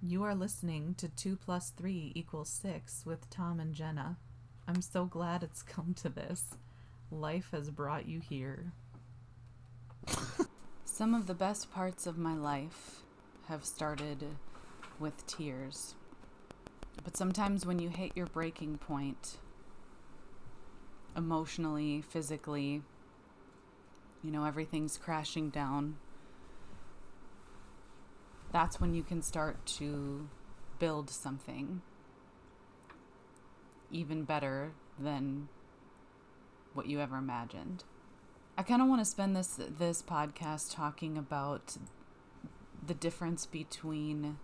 You are listening to 2 plus 3 equals 6 with Tom and Jenna. I'm so glad it's come to this. Life has brought you here. Some of the best parts of my life have started with tears. But sometimes when you hit your breaking point, emotionally, physically, you know, everything's crashing down that's when you can start to build something even better than what you ever imagined. I kind of want to spend this this podcast talking about the difference between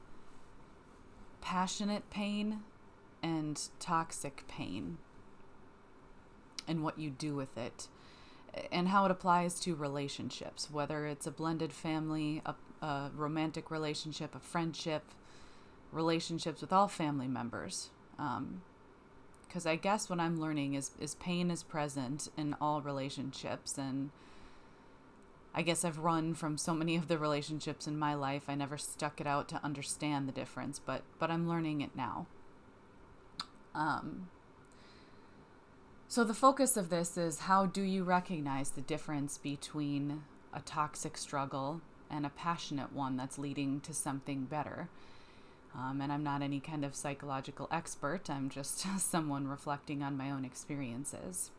passionate pain and toxic pain and what you do with it and how it applies to relationships, whether it's a blended family, a, a romantic relationship, a friendship, relationships with all family members. Because um, I guess what I'm learning is, is pain is present in all relationships. And I guess I've run from so many of the relationships in my life. I never stuck it out to understand the difference, but, but I'm learning it now. Um, so, the focus of this is how do you recognize the difference between a toxic struggle and a passionate one that's leading to something better? Um, and I'm not any kind of psychological expert, I'm just someone reflecting on my own experiences.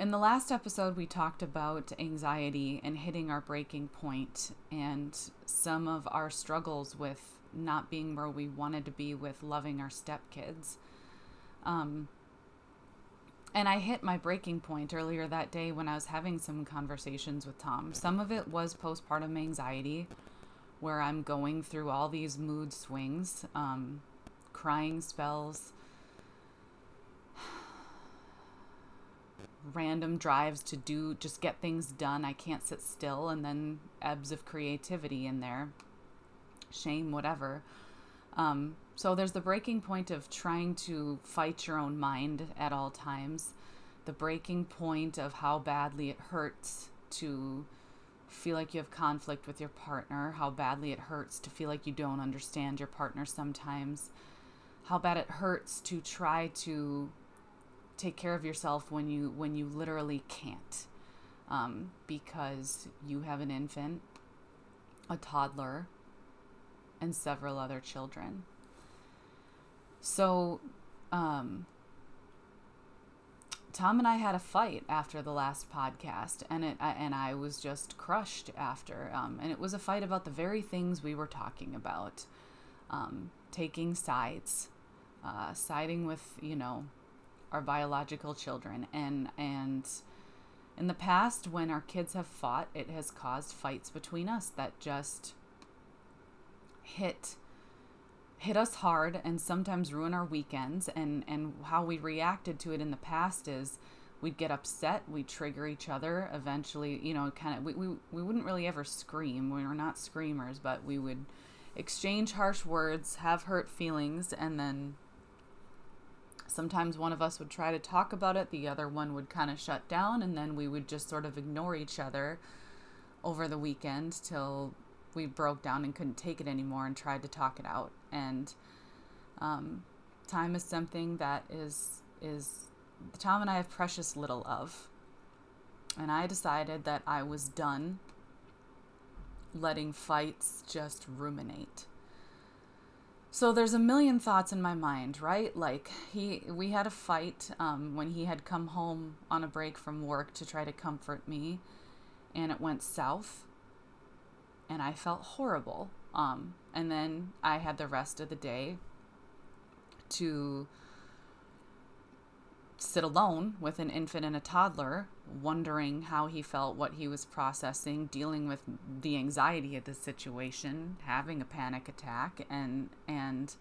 In the last episode, we talked about anxiety and hitting our breaking point and some of our struggles with not being where we wanted to be with loving our stepkids. Um, and I hit my breaking point earlier that day when I was having some conversations with Tom. Some of it was postpartum anxiety, where I'm going through all these mood swings, um, crying spells, random drives to do, just get things done. I can't sit still, and then ebbs of creativity in there, shame, whatever. Um, so there's the breaking point of trying to fight your own mind at all times, the breaking point of how badly it hurts to feel like you have conflict with your partner, how badly it hurts to feel like you don't understand your partner sometimes, how bad it hurts to try to take care of yourself when you when you literally can't um, because you have an infant, a toddler, and several other children. So, um, Tom and I had a fight after the last podcast, and it and I was just crushed after. Um, and it was a fight about the very things we were talking about, um, taking sides, uh, siding with you know our biological children, and and in the past when our kids have fought, it has caused fights between us that just hit hit us hard and sometimes ruin our weekends. And and how we reacted to it in the past is we'd get upset we'd trigger each other. Eventually you know kind of we, we, we wouldn't really ever scream. We were not screamers but we would exchange harsh words have hurt feelings and then sometimes one of us would try to talk about it the other one would kind of shut down and then we would just sort of ignore each other over the weekend till we broke down and couldn't take it anymore and tried to talk it out. And um, time is something that is is Tom and I have precious little of. And I decided that I was done letting fights just ruminate. So there's a million thoughts in my mind, right? Like he, we had a fight um, when he had come home on a break from work to try to comfort me, and it went south and I felt horrible. Um, and then I had the rest of the day to sit alone with an infant and a toddler, wondering how he felt, what he was processing, dealing with the anxiety of the situation, having a panic attack, and and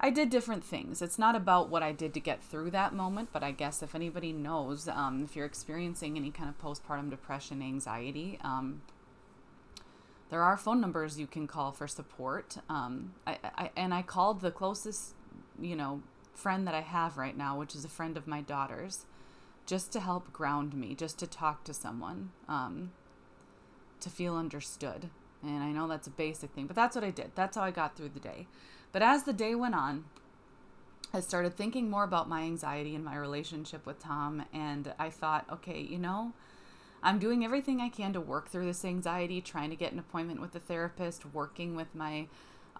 I did different things. It's not about what I did to get through that moment, but I guess if anybody knows, um, if you're experiencing any kind of postpartum depression, anxiety, um, there are phone numbers you can call for support. Um, I, I, and I called the closest, you know, friend that I have right now, which is a friend of my daughter's, just to help ground me, just to talk to someone, um, to feel understood. And I know that's a basic thing, but that's what I did. That's how I got through the day. But as the day went on, I started thinking more about my anxiety and my relationship with Tom. And I thought, okay, you know, I'm doing everything I can to work through this anxiety, trying to get an appointment with a therapist, working with my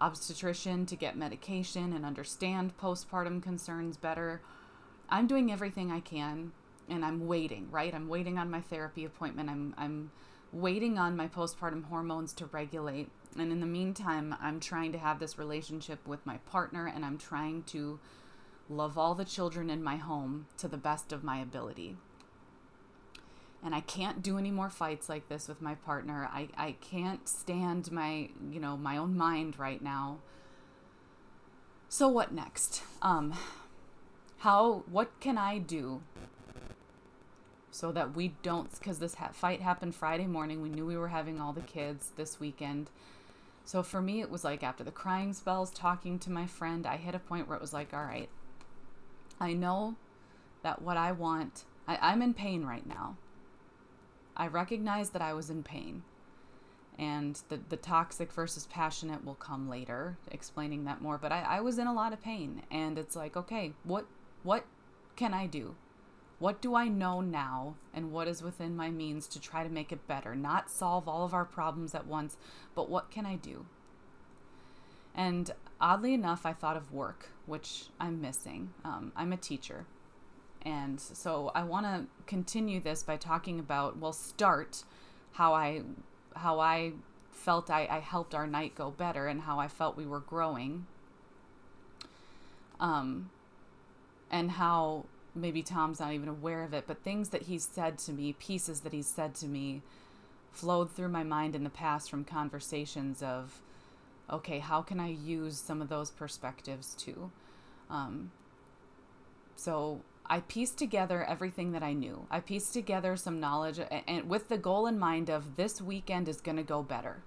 obstetrician to get medication and understand postpartum concerns better. I'm doing everything I can and I'm waiting, right? I'm waiting on my therapy appointment. I'm I'm waiting on my postpartum hormones to regulate. And in the meantime, I'm trying to have this relationship with my partner and I'm trying to love all the children in my home to the best of my ability. And I can't do any more fights like this with my partner. I, I can't stand my, you know, my own mind right now. So what next? Um how what can I do so that we don't because this ha- fight happened friday morning we knew we were having all the kids this weekend so for me it was like after the crying spells talking to my friend i hit a point where it was like all right i know that what i want I, i'm in pain right now i recognized that i was in pain and the, the toxic versus passionate will come later explaining that more but I, I was in a lot of pain and it's like okay what what can i do what do I know now and what is within my means to try to make it better? Not solve all of our problems at once, but what can I do? And oddly enough, I thought of work, which I'm missing. Um, I'm a teacher. And so I want to continue this by talking about, well, start how I, how I felt I, I helped our night go better and how I felt we were growing. Um, and how maybe Tom's not even aware of it, but things that he's said to me, pieces that he's said to me, flowed through my mind in the past from conversations of, okay, how can I use some of those perspectives too? Um, so I pieced together everything that I knew. I pieced together some knowledge and with the goal in mind of this weekend is going to go better.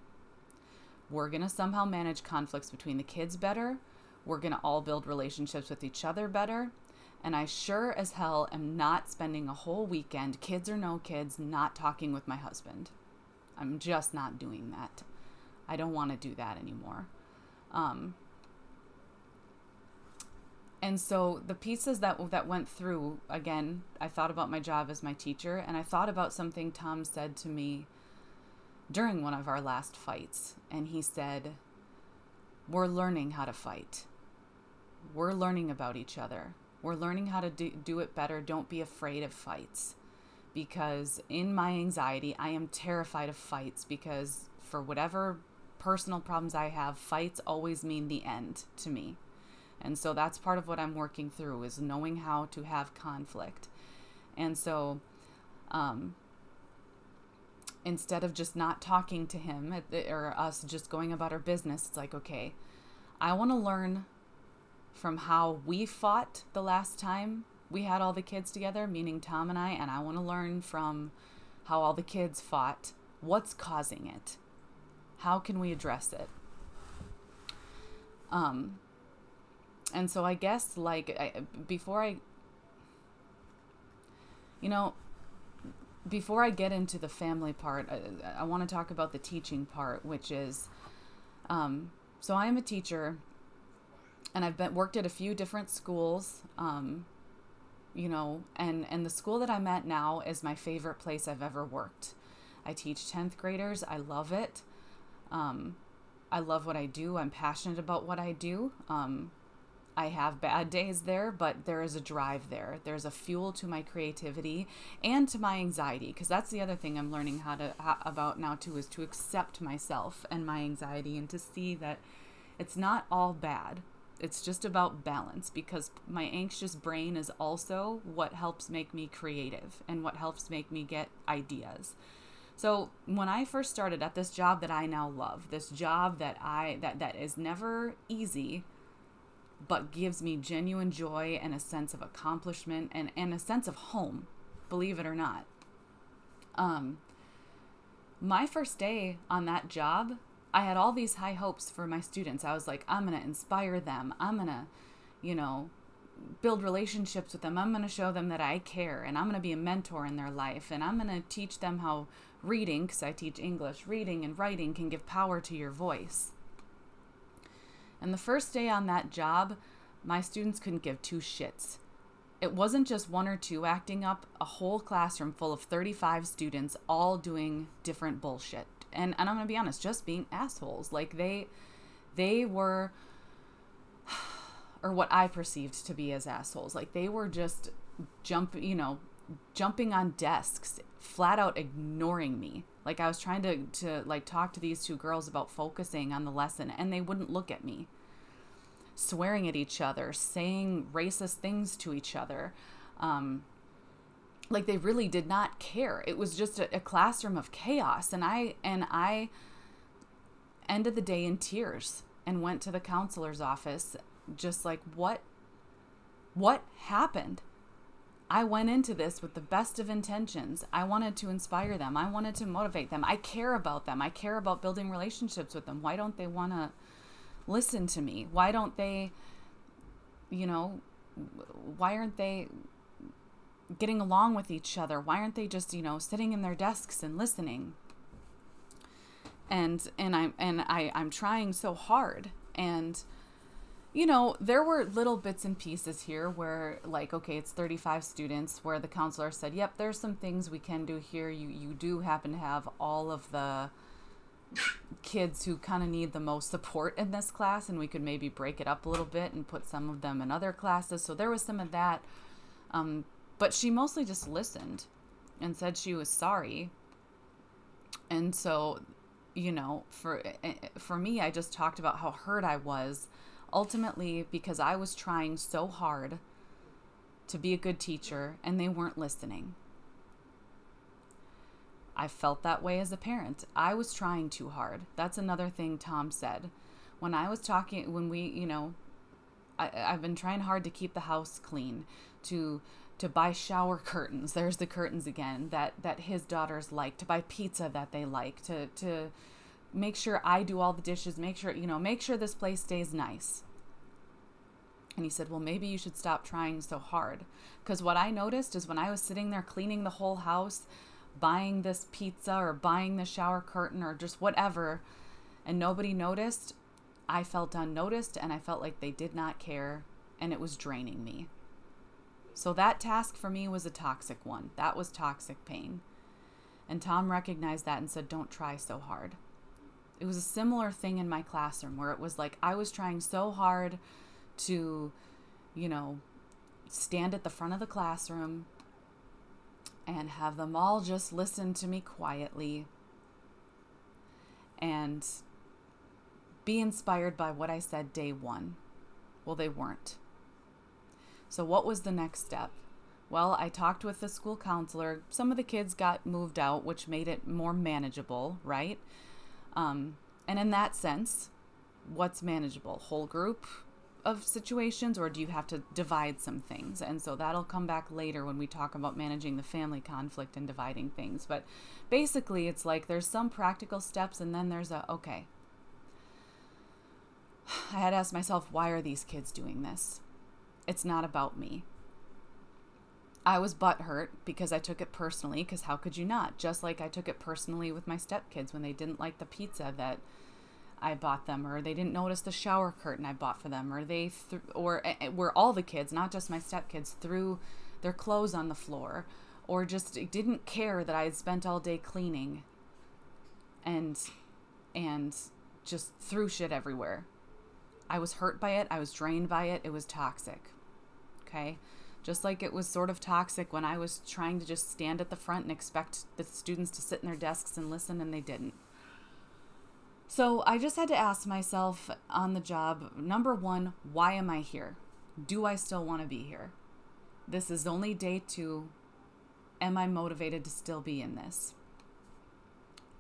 We're going to somehow manage conflicts between the kids better. We're going to all build relationships with each other better and I sure as hell am not spending a whole weekend, kids or no kids, not talking with my husband. I'm just not doing that. I don't want to do that anymore. Um, and so the pieces that that went through again, I thought about my job as my teacher, and I thought about something Tom said to me during one of our last fights, and he said, "We're learning how to fight. We're learning about each other. We're learning how to do, do it better. Don't be afraid of fights. Because in my anxiety, I am terrified of fights because for whatever personal problems I have, fights always mean the end to me. And so that's part of what I'm working through is knowing how to have conflict. And so um, instead of just not talking to him or us just going about our business, it's like, okay, I want to learn from how we fought the last time we had all the kids together, meaning Tom and I, and I want to learn from how all the kids fought. What's causing it? How can we address it? Um, and so I guess like I, before I, you know, before I get into the family part, I, I want to talk about the teaching part, which is, um, so I am a teacher and I've been worked at a few different schools. Um, you know, and and the school that I'm at now is my favorite place I've ever worked. I teach 10th graders. I love it. Um, I love what I do. I'm passionate about what I do. Um, I have bad days there, but there is a drive there. There's a fuel to my creativity and to my anxiety because that's the other thing I'm learning how to how, about now too is to accept myself and my anxiety and to see that it's not all bad. It's just about balance because my anxious brain is also what helps make me creative and what helps make me get ideas. So when I first started at this job that I now love, this job that I that that is never easy, but gives me genuine joy and a sense of accomplishment and, and a sense of home, believe it or not. Um my first day on that job I had all these high hopes for my students. I was like, I'm going to inspire them. I'm going to, you know, build relationships with them. I'm going to show them that I care and I'm going to be a mentor in their life and I'm going to teach them how reading, because I teach English, reading and writing can give power to your voice. And the first day on that job, my students couldn't give two shits. It wasn't just one or two acting up, a whole classroom full of 35 students all doing different bullshit. And, and I'm going to be honest, just being assholes. Like they they were or what I perceived to be as assholes. Like they were just jump, you know, jumping on desks, flat out ignoring me. Like I was trying to to like talk to these two girls about focusing on the lesson and they wouldn't look at me. Swearing at each other, saying racist things to each other. Um like they really did not care. It was just a, a classroom of chaos and I and I ended the day in tears and went to the counselor's office just like what what happened i went into this with the best of intentions. I wanted to inspire them. I wanted to motivate them. I care about them. I care about building relationships with them. Why don't they want to listen to me? Why don't they you know why aren't they getting along with each other? Why aren't they just you know sitting in their desks and listening? And and i'm and i i'm trying so hard. And you know, there were little bits and pieces here where, like, okay, it's 35 students, where the counselor said, yep, there's some things we can do here. You, you do happen to have all of the kids who kind of need the most support in this class, and we could maybe break it up a little bit and put some of them in other classes. So there was some of that. Um, but she mostly just listened and said she was sorry. And so, you know, for eh, eh, for me, I just talked about how hurt I was ultimately because I was trying so hard to be a good teacher and they weren't listening. I felt that way as a parent. I was trying too hard. That's another thing Tom said. When I was talking, when we, you know, I, I've been trying hard to keep the house clean, to to buy shower curtains. There's the curtains again that that his daughters like. To buy pizza that they like. To to make sure I do all the dishes, make sure, you know, make sure this place stays nice. And he said, Well, maybe you should stop trying so hard. Because what I noticed is when I was sitting there cleaning the whole house, buying this pizza or buying the shower curtain or just whatever, and nobody noticed, I felt unnoticed and I felt like they did not care and it was draining me. So that task for me was a toxic one. That was toxic pain. And Tom recognized that and said, Don't try so hard. It was a similar thing in my classroom where it was like I was trying so hard to, you know, stand at the front of the classroom and have them all just listen to me quietly and be inspired by what I said day one. Well, they weren't. So, what was the next step? Well, I talked with the school counselor. Some of the kids got moved out, which made it more manageable, right? Um, and in that sense, what's manageable? Whole group of situations, or do you have to divide some things? And so that'll come back later when we talk about managing the family conflict and dividing things. But basically, it's like there's some practical steps, and then there's a okay. I had to ask myself, why are these kids doing this? It's not about me. I was butthurt because I took it personally, because how could you not? Just like I took it personally with my stepkids when they didn't like the pizza that I bought them, or they didn't notice the shower curtain I bought for them, or they, th- or uh, were all the kids, not just my stepkids, threw their clothes on the floor, or just didn't care that I had spent all day cleaning and, and just threw shit everywhere. I was hurt by it. I was drained by it. It was toxic. Okay. Just like it was sort of toxic when I was trying to just stand at the front and expect the students to sit in their desks and listen, and they didn't. So I just had to ask myself on the job number one, why am I here? Do I still want to be here? This is only day two. Am I motivated to still be in this?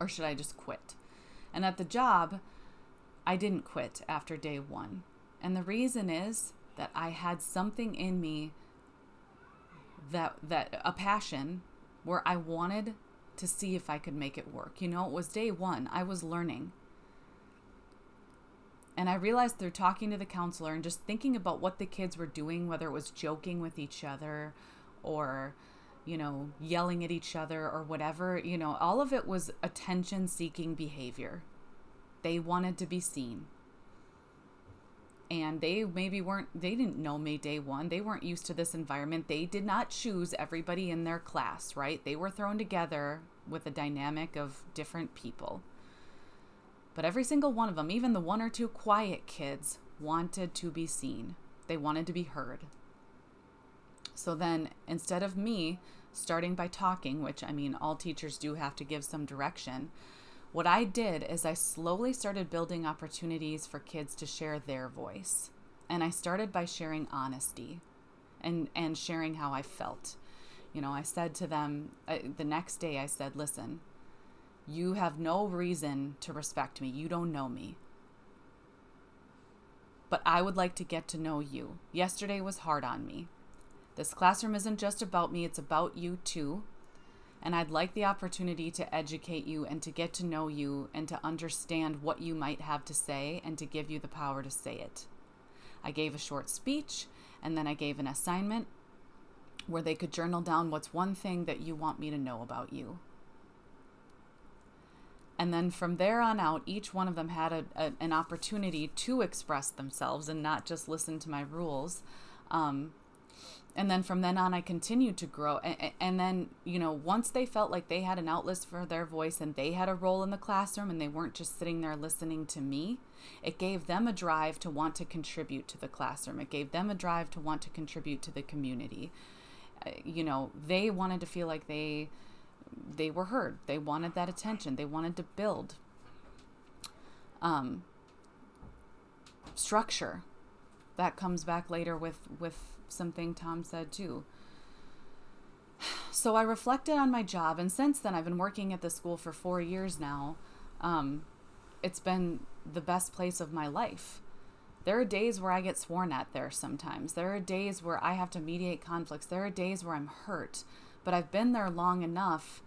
Or should I just quit? And at the job, I didn't quit after day one. And the reason is that I had something in me that that a passion where I wanted to see if I could make it work. You know, it was day 1. I was learning. And I realized through talking to the counselor and just thinking about what the kids were doing, whether it was joking with each other or, you know, yelling at each other or whatever, you know, all of it was attention seeking behavior. They wanted to be seen. And they maybe weren't, they didn't know me day one. They weren't used to this environment. They did not choose everybody in their class, right? They were thrown together with a dynamic of different people. But every single one of them, even the one or two quiet kids, wanted to be seen. They wanted to be heard. So then, instead of me starting by talking, which I mean, all teachers do have to give some direction, what I did is I slowly started building opportunities for kids to share their voice. And I started by sharing honesty and, and sharing how I felt. You know, I said to them uh, the next day, I said, listen, you have no reason to respect me. You don't know me. But I would like to get to know you. Yesterday was hard on me. This classroom isn't just about me, it's about you too. And I'd like the opportunity to educate you and to get to know you and to understand what you might have to say and to give you the power to say it. I gave a short speech and then I gave an assignment where they could journal down what's one thing that you want me to know about you. And then from there on out, each one of them had a, a, an opportunity to express themselves and not just listen to my rules. Um, and then from then on, I continued to grow. And, and then, you know, once they felt like they had an outlet for their voice and they had a role in the classroom and they weren't just sitting there listening to me, it gave them a drive to want to contribute to the classroom. It gave them a drive to want to contribute to the community. Uh, you know, they wanted to feel like they they were heard. They wanted that attention. They wanted to build. Um, structure that comes back later with with something Tom said too. So I reflected on my job, and since then I've been working at the school for four years now. Um, it's been the best place of my life. There are days where I get sworn at there sometimes. There are days where I have to mediate conflicts. There are days where I'm hurt but I've been there long enough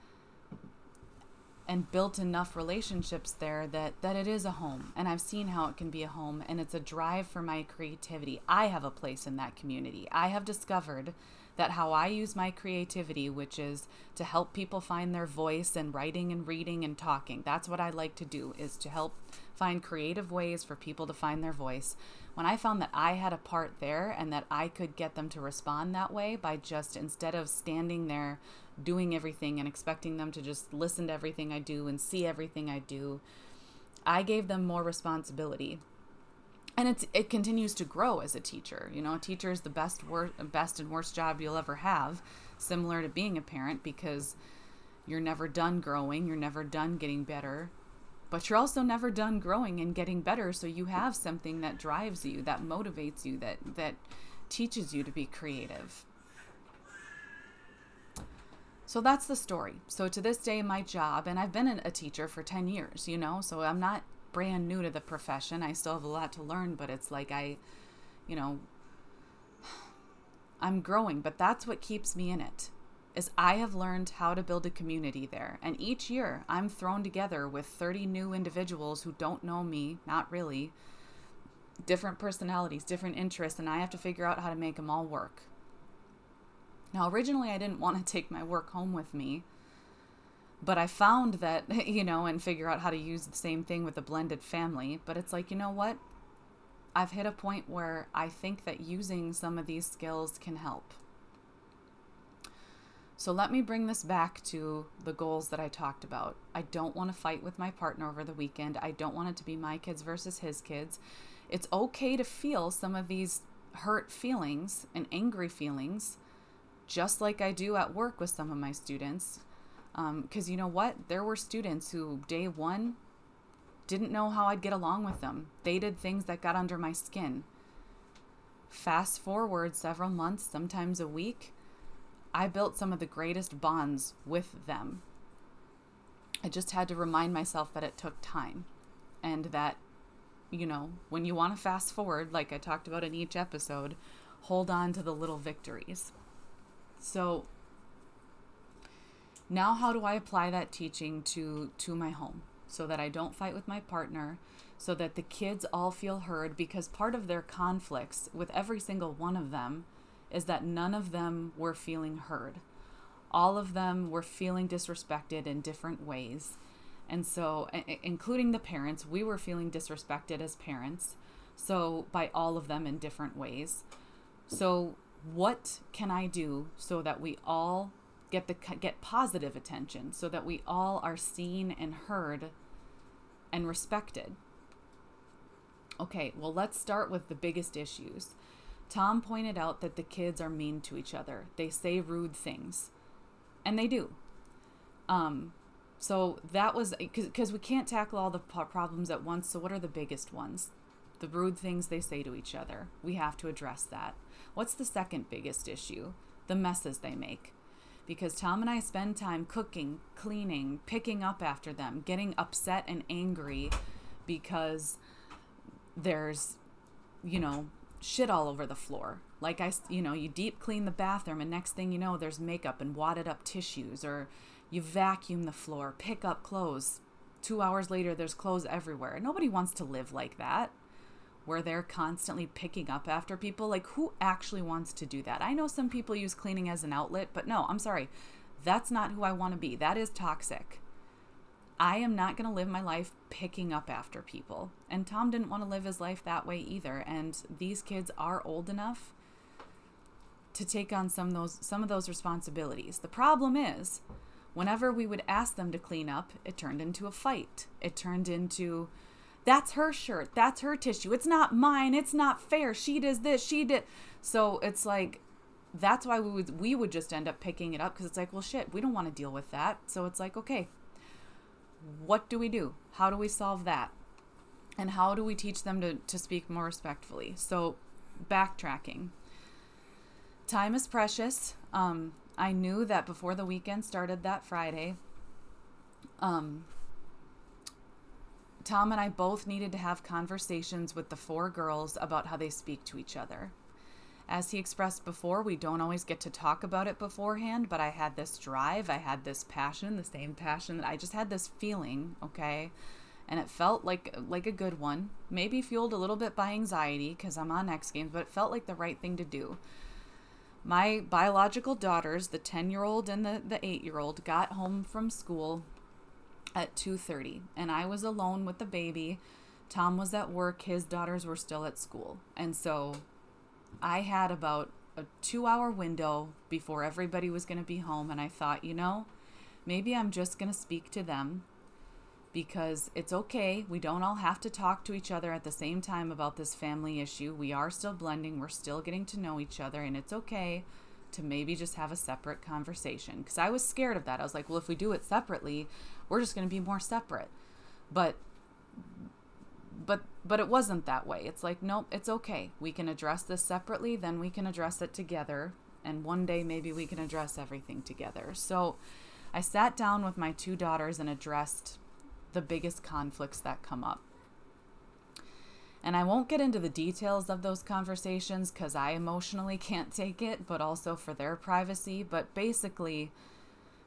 and built enough relationships there that that it is a home and I've seen how it can be a home and it's a drive for my creativity. I have a place in that community. I have discovered that how I use my creativity, which is to help people find their voice and writing and reading and talking. That's what I like to do is to help find creative ways for people to find their voice when I found that I had a part there and that I could get them to respond that way by just instead of standing there doing everything and expecting them to just listen to everything I do and see everything I do, I gave them more responsibility. And it's it continues to grow as a teacher. You know, a teacher is the best wor- best and worst job you'll ever have, similar to being a parent because you're never done growing, you're never done getting better but you're also never done growing and getting better so you have something that drives you that motivates you that that teaches you to be creative so that's the story so to this day my job and i've been a teacher for 10 years you know so i'm not brand new to the profession i still have a lot to learn but it's like i you know i'm growing but that's what keeps me in it is I have learned how to build a community there. And each year I'm thrown together with 30 new individuals who don't know me, not really, different personalities, different interests, and I have to figure out how to make them all work. Now, originally I didn't want to take my work home with me, but I found that, you know, and figure out how to use the same thing with a blended family. But it's like, you know what? I've hit a point where I think that using some of these skills can help. So let me bring this back to the goals that I talked about. I don't want to fight with my partner over the weekend. I don't want it to be my kids versus his kids. It's okay to feel some of these hurt feelings and angry feelings, just like I do at work with some of my students. Because um, you know what? There were students who, day one, didn't know how I'd get along with them. They did things that got under my skin. Fast forward several months, sometimes a week, I built some of the greatest bonds with them. I just had to remind myself that it took time and that, you know, when you want to fast forward, like I talked about in each episode, hold on to the little victories. So, now how do I apply that teaching to to my home so that I don't fight with my partner, so that the kids all feel heard because part of their conflicts with every single one of them is that none of them were feeling heard. All of them were feeling disrespected in different ways. And so, including the parents, we were feeling disrespected as parents. So, by all of them in different ways. So, what can I do so that we all get the get positive attention so that we all are seen and heard and respected? Okay, well, let's start with the biggest issues. Tom pointed out that the kids are mean to each other. They say rude things. And they do. Um, so that was because we can't tackle all the problems at once. So, what are the biggest ones? The rude things they say to each other. We have to address that. What's the second biggest issue? The messes they make. Because Tom and I spend time cooking, cleaning, picking up after them, getting upset and angry because there's, you know, shit all over the floor. Like I, you know, you deep clean the bathroom, and next thing you know, there's makeup and wadded up tissues, or you vacuum the floor, pick up clothes. Two hours later, there's clothes everywhere. Nobody wants to live like that, where they're constantly picking up after people. Like, who actually wants to do that? I know some people use cleaning as an outlet, but no, I'm sorry. That's not who I want to be. That is toxic. I am not going to live my life picking up after people. And Tom didn't want to live his life that way either. And these kids are old enough to take on some of those some of those responsibilities. The problem is whenever we would ask them to clean up, it turned into a fight. It turned into that's her shirt, that's her tissue. It's not mine. It's not fair. She does this, she did. So it's like that's why we would we would just end up picking it up because it's like, well shit, we don't want to deal with that. So it's like, okay, what do we do? How do we solve that? And how do we teach them to, to speak more respectfully? So, backtracking. Time is precious. Um, I knew that before the weekend started that Friday, um, Tom and I both needed to have conversations with the four girls about how they speak to each other. As he expressed before, we don't always get to talk about it beforehand, but I had this drive, I had this passion, the same passion that I just had this feeling, okay? And it felt like like a good one. Maybe fueled a little bit by anxiety cuz I'm on X Games, but it felt like the right thing to do. My biological daughters, the 10-year-old and the the 8-year-old, got home from school at 2:30 and I was alone with the baby. Tom was at work, his daughters were still at school. And so I had about a two hour window before everybody was going to be home, and I thought, you know, maybe I'm just going to speak to them because it's okay. We don't all have to talk to each other at the same time about this family issue. We are still blending, we're still getting to know each other, and it's okay to maybe just have a separate conversation. Because I was scared of that. I was like, well, if we do it separately, we're just going to be more separate. But but but it wasn't that way. It's like, nope, it's okay. We can address this separately, then we can address it together, and one day maybe we can address everything together. So I sat down with my two daughters and addressed the biggest conflicts that come up. And I won't get into the details of those conversations because I emotionally can't take it, but also for their privacy. But basically,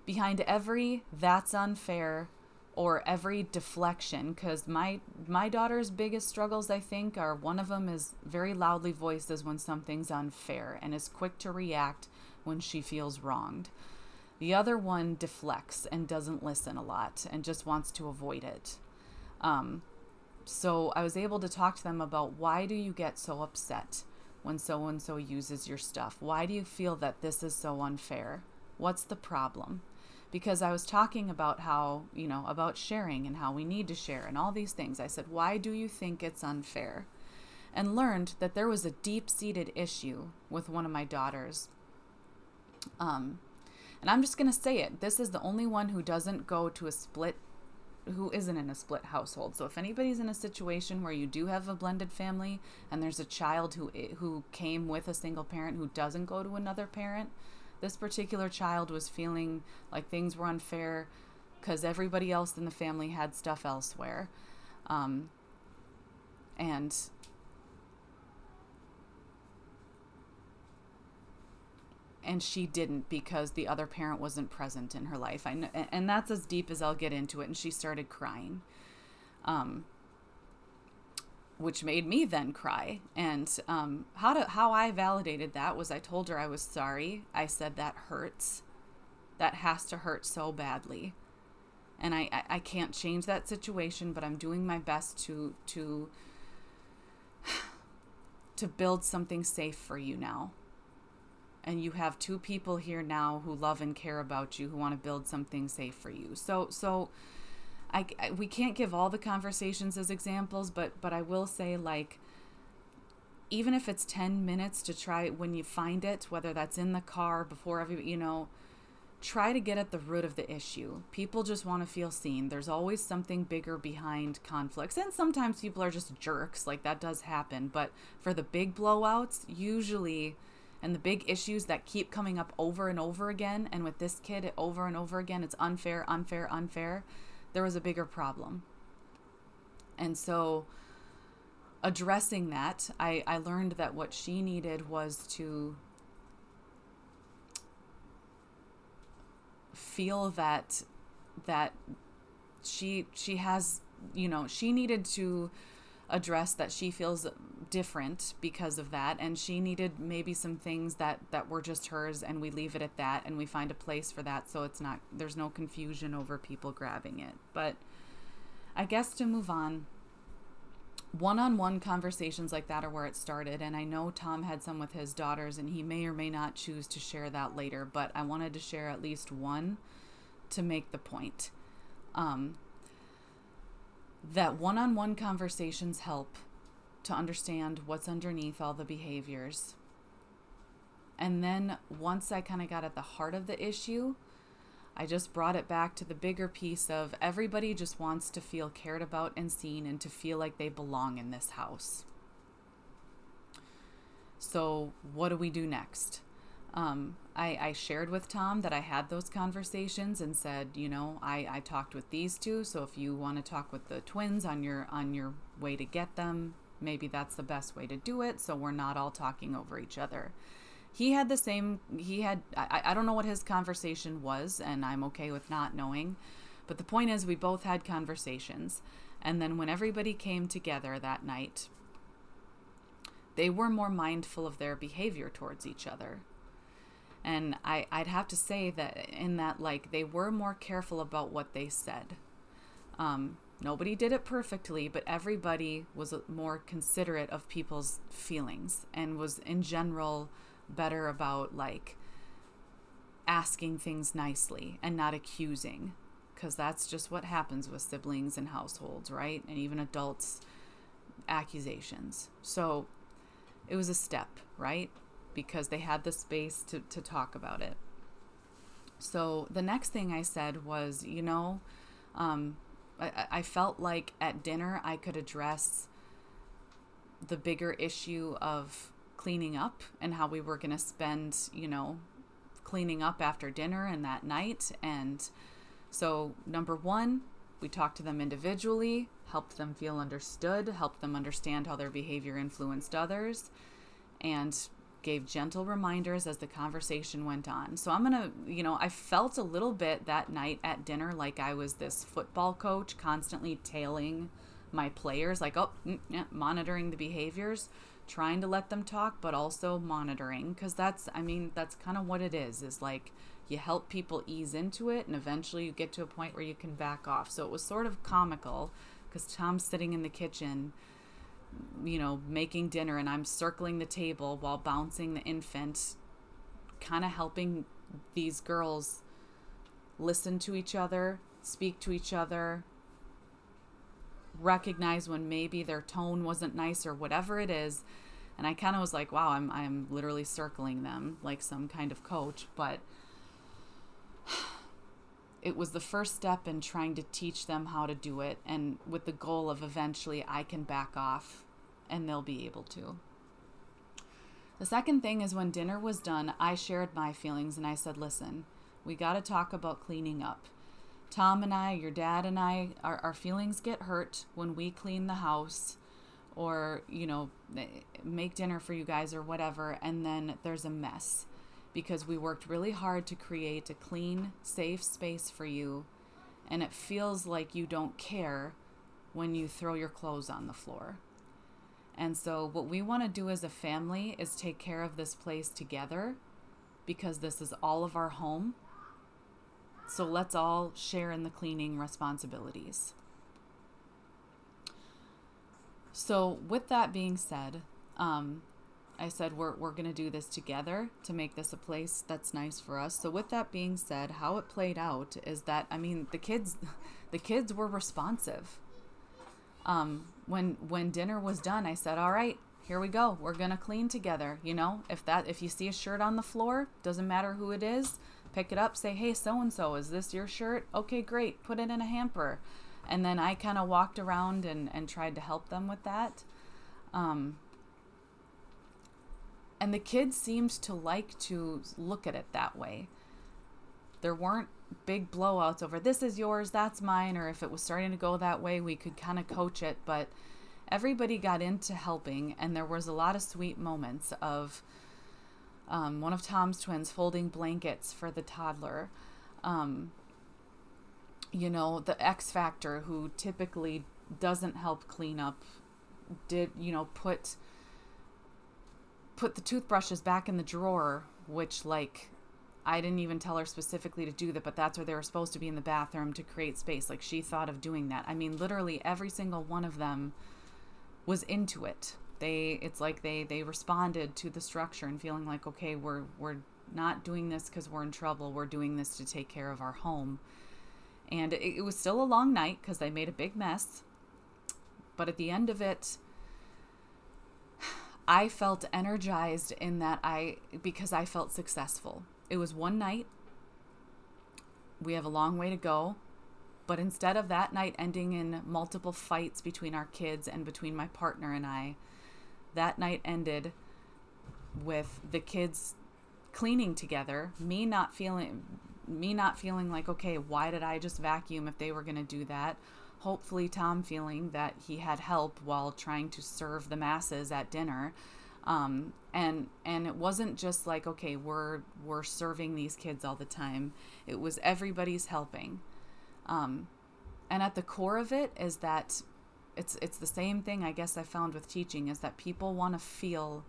behind every that's unfair or every deflection because my my daughter's biggest struggles i think are one of them is very loudly voiced when something's unfair and is quick to react when she feels wronged the other one deflects and doesn't listen a lot and just wants to avoid it um, so i was able to talk to them about why do you get so upset when so and so uses your stuff why do you feel that this is so unfair what's the problem because I was talking about how, you know, about sharing and how we need to share and all these things. I said, Why do you think it's unfair? And learned that there was a deep seated issue with one of my daughters. Um, and I'm just going to say it. This is the only one who doesn't go to a split, who isn't in a split household. So if anybody's in a situation where you do have a blended family and there's a child who who came with a single parent who doesn't go to another parent, this particular child was feeling like things were unfair because everybody else in the family had stuff elsewhere. Um, and and she didn't because the other parent wasn't present in her life. I know, and that's as deep as I'll get into it. And she started crying. Um, which made me then cry. And um, how to how I validated that was I told her I was sorry. I said that hurts. That has to hurt so badly. And I, I, I can't change that situation, but I'm doing my best to to to build something safe for you now. And you have two people here now who love and care about you, who want to build something safe for you. So so I, I, we can't give all the conversations as examples, but but I will say like even if it's 10 minutes to try when you find it, whether that's in the car before every, you know, try to get at the root of the issue. People just want to feel seen. There's always something bigger behind conflicts. And sometimes people are just jerks, like that does happen, but for the big blowouts, usually and the big issues that keep coming up over and over again and with this kid over and over again, it's unfair, unfair, unfair there was a bigger problem. And so, addressing that, I, I learned that what she needed was to feel that that she she has you know she needed to address that she feels different because of that. And she needed maybe some things that that were just hers and we leave it at that and we find a place for that. So it's not there's no confusion over people grabbing it. But i guess to move on one-on-one conversations like that are where it started. And i know tom had some with his daughters and he may or may not choose to share that later but i wanted to share at least one to make the point. Um, that one on one conversations help to understand what's underneath all the behaviors. And then once I kind of got at the heart of the issue, I just brought it back to the bigger piece of everybody just wants to feel cared about and seen and to feel like they belong in this house. So, what do we do next? Um, I, I shared with Tom that I had those conversations and said, you know, I, I talked with these two. So if you want to talk with the twins on your on your way to get them, maybe that's the best way to do it. So we're not all talking over each other. He had the same. He had. I, I don't know what his conversation was, and I'm okay with not knowing. But the point is, we both had conversations, and then when everybody came together that night, they were more mindful of their behavior towards each other and I, I'd have to say that in that like they were more careful about what they said. Um, nobody did it perfectly, but everybody was more considerate of people's feelings and was in general better about like asking things nicely and not accusing because that's just what happens with siblings and households, right? And even adults accusations. So it was a step, right? Because they had the space to, to talk about it. So the next thing I said was, you know, um, I, I felt like at dinner I could address the bigger issue of cleaning up and how we were going to spend, you know, cleaning up after dinner and that night. And so, number one, we talked to them individually, helped them feel understood, helped them understand how their behavior influenced others, and gave gentle reminders as the conversation went on. So I'm going to, you know, I felt a little bit that night at dinner like I was this football coach constantly tailing my players, like, oh, mm, yeah, monitoring the behaviors, trying to let them talk, but also monitoring. Because that's, I mean, that's kind of what it is, is like you help people ease into it and eventually you get to a point where you can back off. So it was sort of comical because Tom's sitting in the kitchen you know, making dinner and I'm circling the table while bouncing the infant, kind of helping these girls listen to each other, speak to each other, recognize when maybe their tone wasn't nice or whatever it is. And I kind of was like, wow, I'm I'm literally circling them like some kind of coach, but it was the first step in trying to teach them how to do it and with the goal of eventually I can back off and they'll be able to. The second thing is when dinner was done, I shared my feelings and I said, listen, we got to talk about cleaning up. Tom and I, your dad and I, our, our feelings get hurt when we clean the house or, you know, make dinner for you guys or whatever, and then there's a mess because we worked really hard to create a clean, safe space for you, and it feels like you don't care when you throw your clothes on the floor. And so, what we want to do as a family is take care of this place together because this is all of our home. So, let's all share in the cleaning responsibilities. So, with that being said, um, I said we're, we're going to do this together to make this a place that's nice for us. So with that being said, how it played out is that I mean the kids the kids were responsive. Um, when when dinner was done, I said, "All right, here we go. We're going to clean together, you know? If that if you see a shirt on the floor, doesn't matter who it is, pick it up, say, "Hey, so and so, is this your shirt?" Okay, great. Put it in a hamper. And then I kind of walked around and and tried to help them with that. Um, and the kids seemed to like to look at it that way. There weren't big blowouts over this is yours, that's mine, or if it was starting to go that way, we could kind of coach it. But everybody got into helping, and there was a lot of sweet moments of um, one of Tom's twins folding blankets for the toddler. Um, you know, the X Factor, who typically doesn't help clean up, did, you know, put put the toothbrushes back in the drawer, which like I didn't even tell her specifically to do that, but that's where they were supposed to be in the bathroom to create space. Like she thought of doing that. I mean, literally every single one of them was into it. They it's like they they responded to the structure and feeling like okay, we're we're not doing this cuz we're in trouble. We're doing this to take care of our home. And it, it was still a long night cuz they made a big mess. But at the end of it, I felt energized in that I because I felt successful. It was one night. We have a long way to go. But instead of that night ending in multiple fights between our kids and between my partner and I, that night ended with the kids cleaning together, me not feeling me not feeling like okay, why did I just vacuum if they were going to do that? Hopefully Tom feeling that he had help while trying to serve the masses at dinner. Um, and and it wasn't just like okay we're we're serving these kids all the time. It was everybody's helping. Um, and at the core of it is that it's it's the same thing i guess i found with teaching is that people want to feel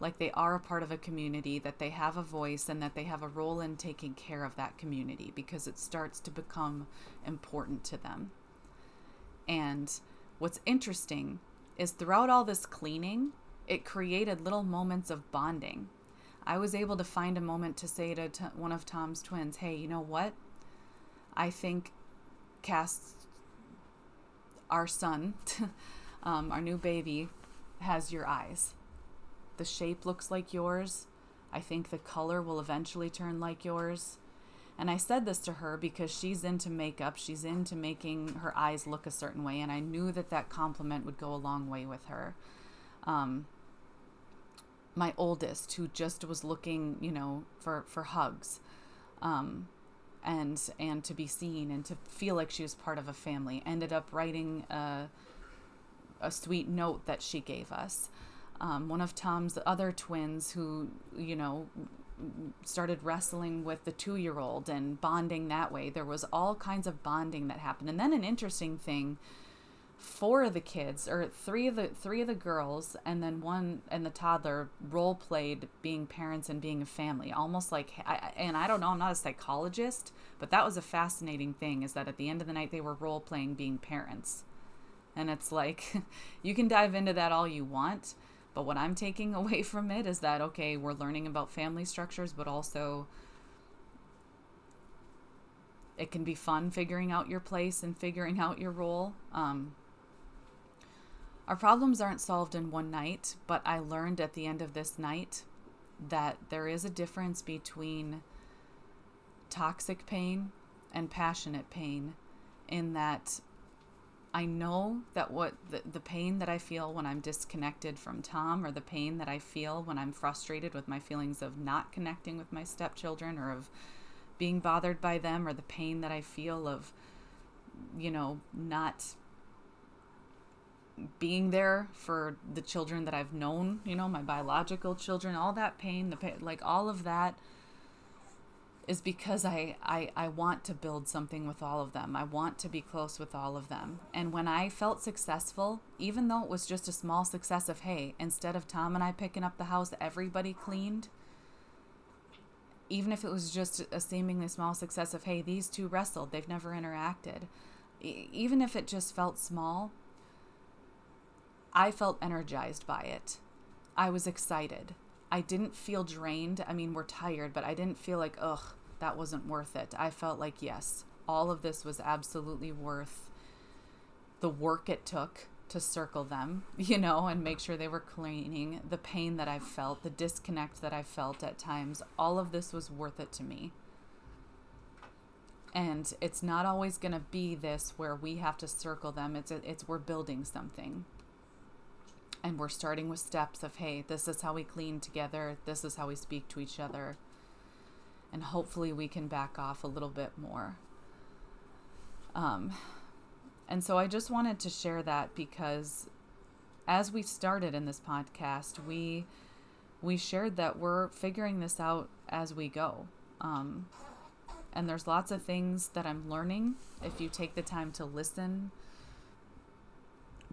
like they are a part of a community that they have a voice and that they have a role in taking care of that community because it starts to become important to them and what's interesting is throughout all this cleaning, it created little moments of bonding. I was able to find a moment to say to t- one of Tom's twins, hey, you know what? I think Cass, our son, um, our new baby, has your eyes. The shape looks like yours. I think the color will eventually turn like yours. And I said this to her because she's into makeup. She's into making her eyes look a certain way. And I knew that that compliment would go a long way with her. Um, my oldest, who just was looking, you know, for, for hugs. Um, and and to be seen and to feel like she was part of a family ended up writing a, a sweet note that she gave us um, one of tom's other twins who you know started wrestling with the two year old and bonding that way. There was all kinds of bonding that happened. And then an interesting thing four of the kids or three of the three of the girls and then one and the toddler role played being parents and being a family almost like I, and i don't know i'm not a psychologist but that was a fascinating thing is that at the end of the night they were role playing being parents and it's like you can dive into that all you want but what I'm taking away from it is that, okay, we're learning about family structures, but also it can be fun figuring out your place and figuring out your role. Um, our problems aren't solved in one night, but I learned at the end of this night that there is a difference between toxic pain and passionate pain, in that I know that what the, the pain that I feel when I'm disconnected from Tom, or the pain that I feel when I'm frustrated with my feelings of not connecting with my stepchildren, or of being bothered by them, or the pain that I feel of, you know, not being there for the children that I've known, you know, my biological children, all that pain, the pain, like all of that is because I, I, I want to build something with all of them. I want to be close with all of them. And when I felt successful, even though it was just a small success of, hey, instead of Tom and I picking up the house, everybody cleaned, even if it was just a seemingly small success of, hey, these two wrestled, they've never interacted, e- even if it just felt small, I felt energized by it. I was excited. I didn't feel drained. I mean, we're tired, but I didn't feel like, ugh, that wasn't worth it. I felt like, yes, all of this was absolutely worth the work it took to circle them, you know, and make sure they were cleaning, the pain that I felt, the disconnect that I felt at times. All of this was worth it to me. And it's not always going to be this where we have to circle them. It's it's we're building something. And we're starting with steps of, hey, this is how we clean together. This is how we speak to each other and hopefully we can back off a little bit more. Um, and so I just wanted to share that because as we started in this podcast, we we shared that we're figuring this out as we go. Um, and there's lots of things that I'm learning if you take the time to listen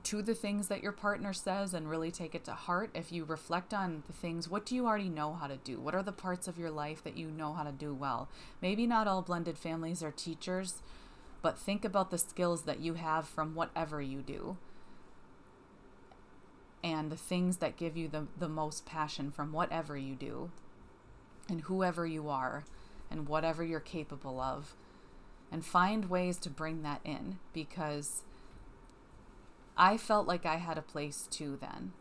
to the things that your partner says and really take it to heart. If you reflect on the things, what do you already know how to do? What are the parts of your life that you know how to do well? Maybe not all blended families are teachers, but think about the skills that you have from whatever you do and the things that give you the, the most passion from whatever you do and whoever you are and whatever you're capable of. And find ways to bring that in because I felt like I had a place too then.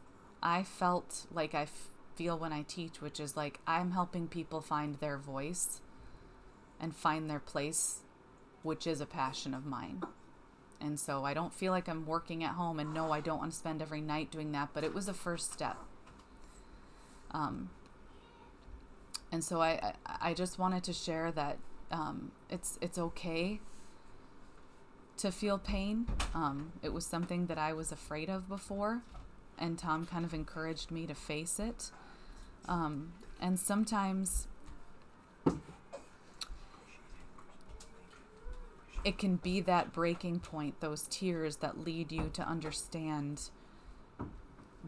I felt like I feel when I teach, which is like I'm helping people find their voice and find their place, which is a passion of mine. And so I don't feel like I'm working at home, and no, I don't want to spend every night doing that, but it was a first step. Um, and so I, I just wanted to share that um, it's it's okay to feel pain. Um, it was something that I was afraid of before, and Tom kind of encouraged me to face it. Um, and sometimes it can be that breaking point, those tears that lead you to understand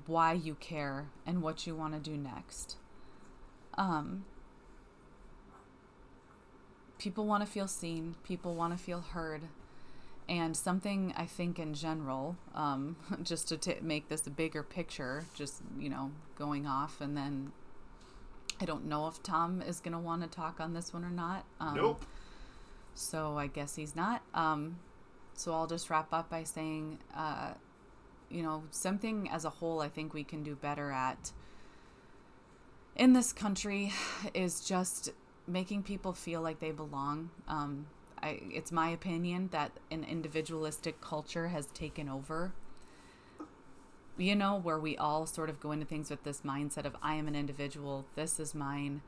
why you care and what you want to do next. Um, people want to feel seen, people want to feel heard, and something I think in general, um, just to t- make this a bigger picture, just, you know, going off, and then I don't know if Tom is going to want to talk on this one or not. Um, nope. So I guess he's not. Um, so I'll just wrap up by saying, uh, you know, something as a whole I think we can do better at in this country is just making people feel like they belong. Um, I, it's my opinion that an individualistic culture has taken over. You know, where we all sort of go into things with this mindset of I am an individual, this is mine,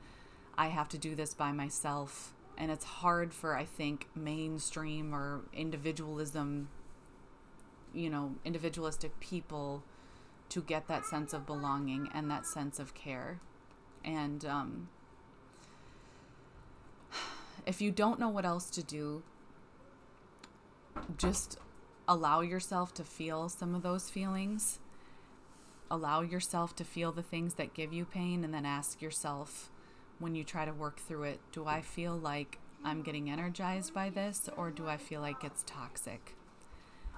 I have to do this by myself. And it's hard for, I think, mainstream or individualism, you know, individualistic people to get that sense of belonging and that sense of care. And um, if you don't know what else to do, just allow yourself to feel some of those feelings. Allow yourself to feel the things that give you pain, and then ask yourself when you try to work through it do I feel like I'm getting energized by this, or do I feel like it's toxic?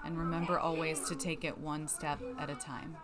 And remember always to take it one step at a time.